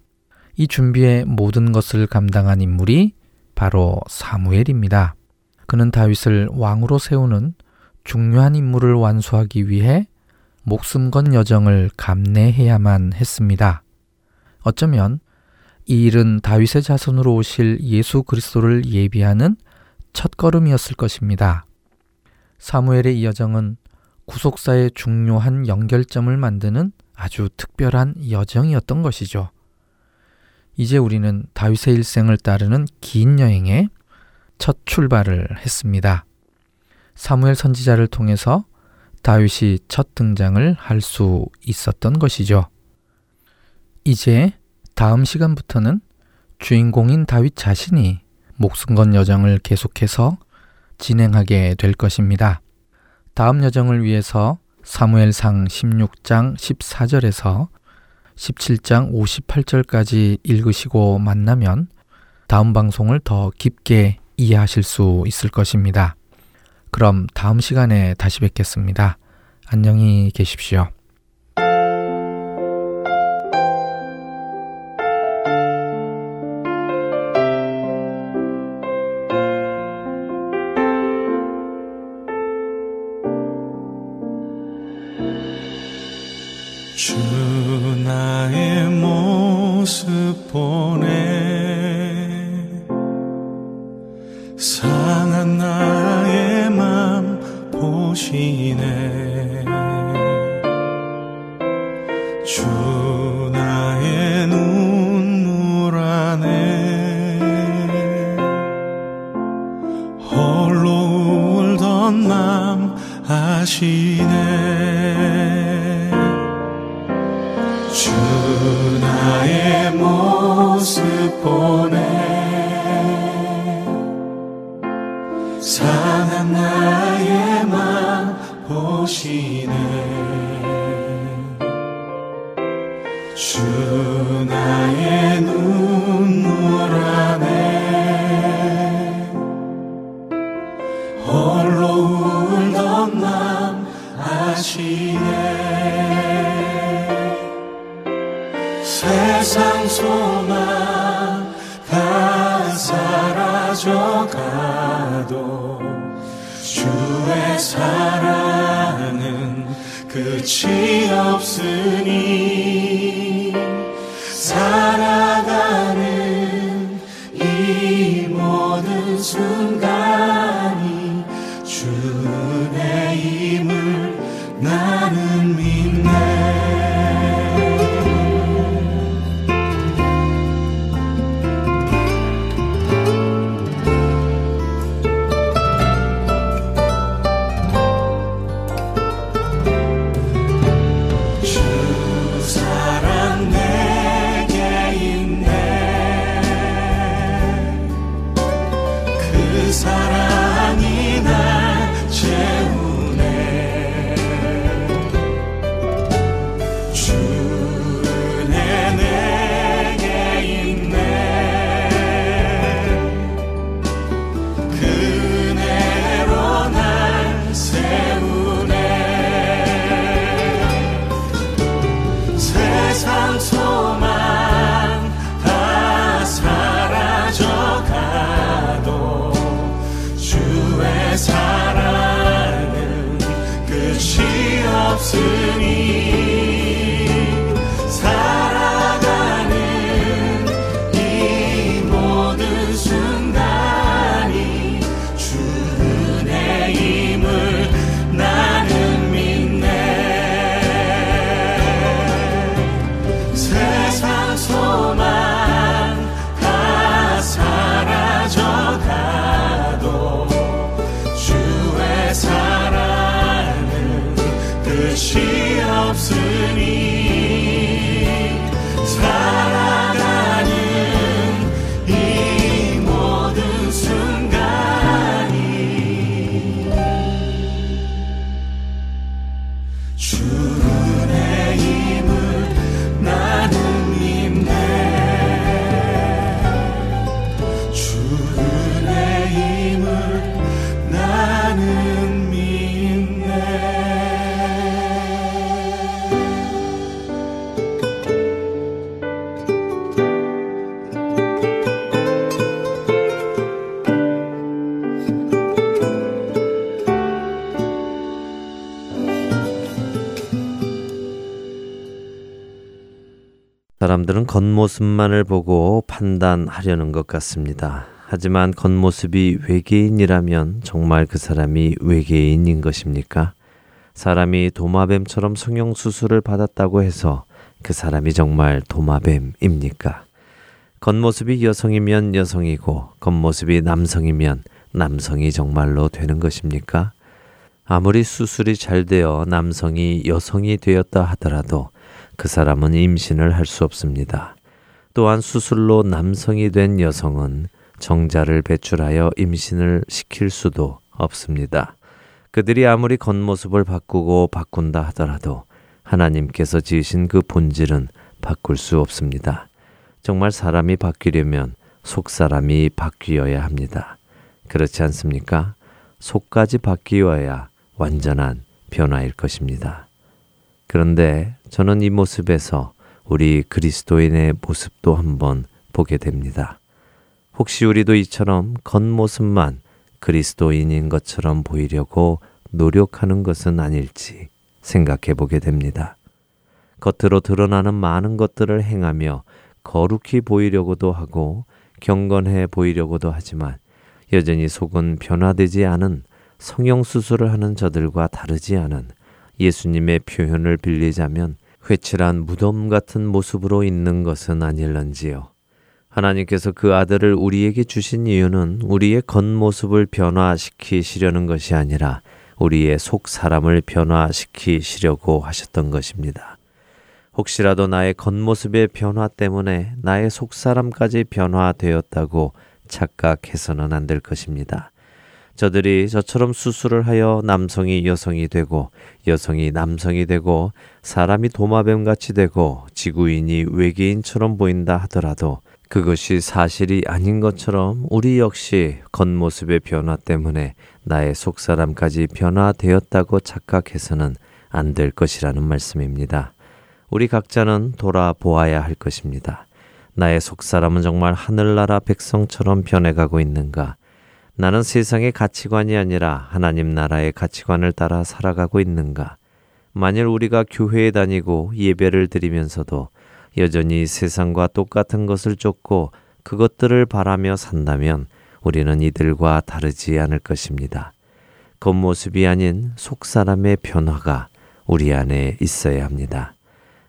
이 준비의 모든 것을 감당한 인물이 바로 사무엘입니다. 그는 다윗을 왕으로 세우는 중요한 임무를 완수하기 위해 목숨 건 여정을 감내해야만 했습니다. 어쩌면 이 일은 다윗의 자손으로 오실 예수 그리스도를 예비하는 첫걸음이었을 것입니다. 사무엘의 이 여정은 구속사의 중요한 연결점을 만드는 아주 특별한 여정이었던 것이죠. 이제 우리는 다윗의 일생을 따르는 긴 여행에 첫 출발을 했습니다. 사무엘 선지자를 통해서 다윗이 첫 등장을 할 수 있었던 것이죠. 이제 다음 시간부터는 주인공인 다윗 자신이 목숨 건 여정을 계속해서 진행하게 될 것입니다. 다음 여정을 위해서 사무엘상 16장 14절에서 17장 58절까지 읽으시고 만나면 다음 방송을 더 깊게 이해하실 수 있을 것입니다. 그럼 다음 시간에 다시 뵙겠습니다. 안녕히 계십시오. 사람들은 겉모습만을 보고 판단하려는 것 같습니다. 하지만 겉모습이 외계인이라면 정말 그 사람이 외계인인 것입니까? 사람이 도마뱀처럼 성형수술을 받았다고 해서 그 사람이 정말 도마뱀입니까? 겉모습이 여성이면 여성이고 겉모습이 남성이면 남성이 정말로 되는 것입니까? 아무리 수술이 잘 되어 남성이 여성이 되었다 하더라도 그 사람은 임신을 할 수 없습니다. 또한 수술로 남성이 된 여성은 정자를 배출하여 임신을 시킬 수도 없습니다. 그들이 아무리 겉모습을 바꾸고 바꾼다 하더라도 하나님께서 지으신 그 본질은 바꿀 수 없습니다. 정말 사람이 바뀌려면 속 사람이 바뀌어야 합니다. 그렇지 않습니까? 속까지 바뀌어야 완전한 변화일 것입니다. 그런데 저는 이 모습에서 우리 그리스도인의 모습도 한번 보게 됩니다. 혹시 우리도 이처럼 겉모습만 그리스도인인 것처럼 보이려고 노력하는 것은 아닐지 생각해 보게 됩니다. 겉으로 드러나는 많은 것들을 행하며 거룩히 보이려고도 하고 경건해 보이려고도 하지만 여전히 속은 변화되지 않은 성형수술을 하는 저들과 다르지 않은 예수님의 표현을 빌리자면 회칠한 무덤 같은 모습으로 있는 것은 아닐런지요. 하나님께서 그 아들을 우리에게 주신 이유는 우리의 겉모습을 변화시키시려는 것이 아니라 우리의 속 사람을 변화시키시려고 하셨던 것입니다. 혹시라도 나의 겉모습의 변화 때문에 나의 속 사람까지 변화되었다고 착각해서는 안 될 것입니다. 저들이 저처럼 수술을 하여 남성이 여성이 되고 여성이 남성이 되고 사람이 도마뱀 같이 되고 지구인이 외계인처럼 보인다 하더라도 그것이 사실이 아닌 것처럼 우리 역시 겉모습의 변화 때문에 나의 속사람까지 변화되었다고 착각해서는 안 될 것이라는 말씀입니다. 우리 각자는 돌아보아야 할 것입니다. 나의 속사람은 정말 하늘나라 백성처럼 변해가고 있는가? 나는 세상의 가치관이 아니라 하나님 나라의 가치관을 따라 살아가고 있는가? 만일 우리가 교회에 다니고 예배를 드리면서도 여전히 세상과 똑같은 것을 쫓고 그것들을 바라며 산다면 우리는 이들과 다르지 않을 것입니다. 겉모습이 아닌 속사람의 변화가 우리 안에 있어야 합니다.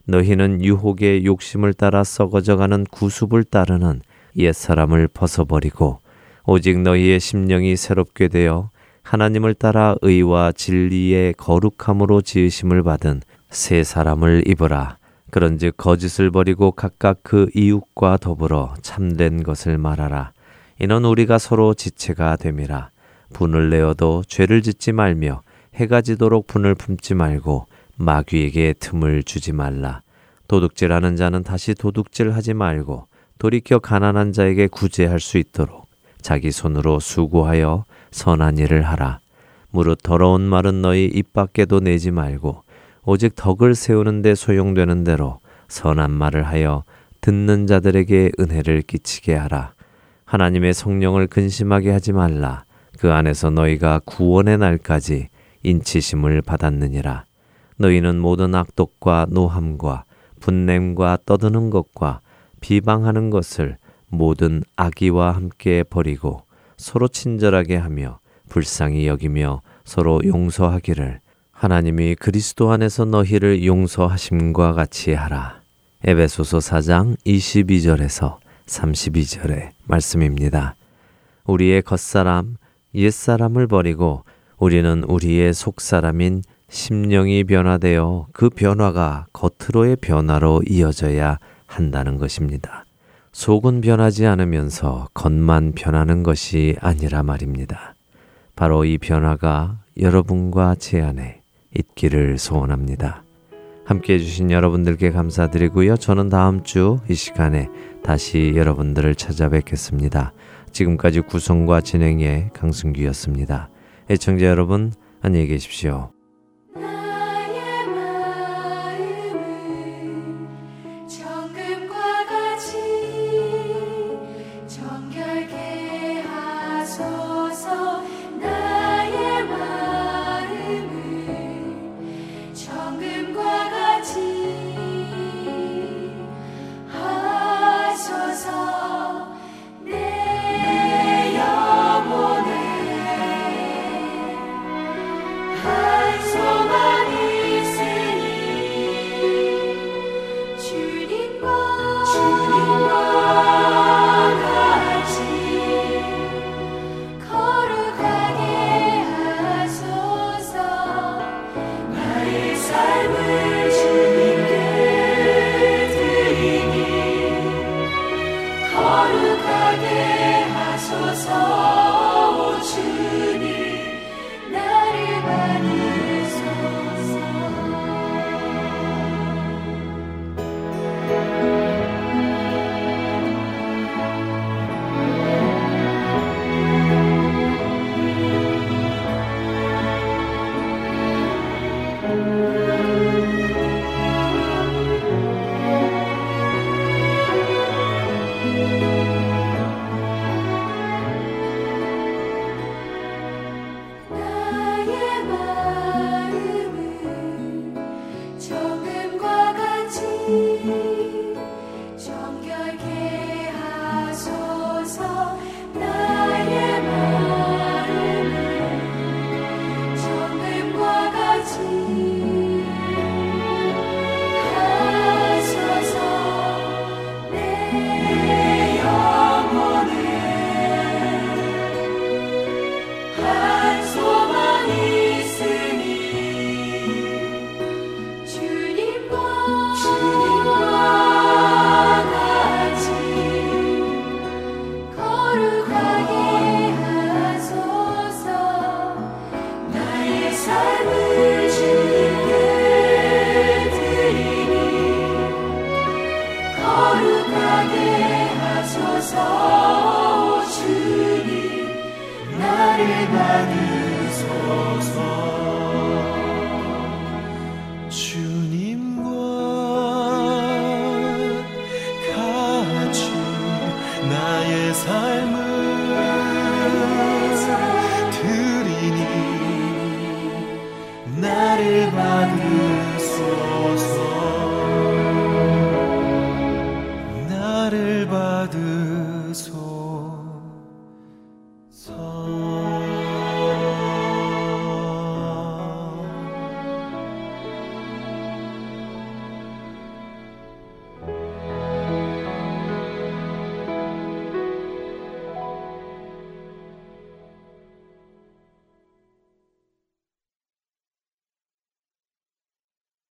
너희는 유혹의 욕심을 따라 썩어져가는 구습을 따르는 옛사람을 벗어버리고 오직 너희의 심령이 새롭게 되어 하나님을 따라 의와 진리의 거룩함으로 지으심을 받은 새 사람을 입으라. 그런즉 거짓을 버리고 각각 그 이웃과 더불어 참된 것을 말하라. 이는 우리가 서로 지체가 됨이라. 분을 내어도 죄를 짓지 말며 해가 지도록 분을 품지 말고 마귀에게 틈을 주지 말라. 도둑질하는 자는 다시 도둑질하지 말고 돌이켜 가난한 자에게 구제할 수 있도록 자기 손으로 수고하여 선한 일을 하라. 무릇 더러운 말은 너희 입 밖에도 내지 말고 오직 덕을 세우는 데 소용되는 대로 선한 말을 하여 듣는 자들에게 은혜를 끼치게 하라. 하나님의 성령을 근심하게 하지 말라. 그 안에서 너희가 구원의 날까지 인치심을 받았느니라. 너희는 모든 악독과 노함과 분냄과 떠드는 것과 비방하는 것을 모든 악의와 함께 버리고 서로 친절하게 하며 불쌍히 여기며 서로 용서하기를 하나님이 그리스도 안에서 너희를 용서하심과 같이 하라. 에베소서 4장 22절에서 32절의 말씀입니다. 우리의 겉사람, 옛사람을 버리고 우리는 우리의 속사람인 심령이 변화되어 그 변화가 겉으로의 변화로 이어져야 한다는 것입니다. 속은 변하지 않으면서 겉만 변하는 것이 아니라 말입니다. 바로 이 변화가 여러분과 제 안에 있기를 소원합니다. 함께 해주신 여러분들께 감사드리고요. 저는 다음 주 이 시간에 다시 여러분들을 찾아뵙겠습니다. 지금까지 구성과 진행의 강승규였습니다. 애청자 여러분, 안녕히 계십시오.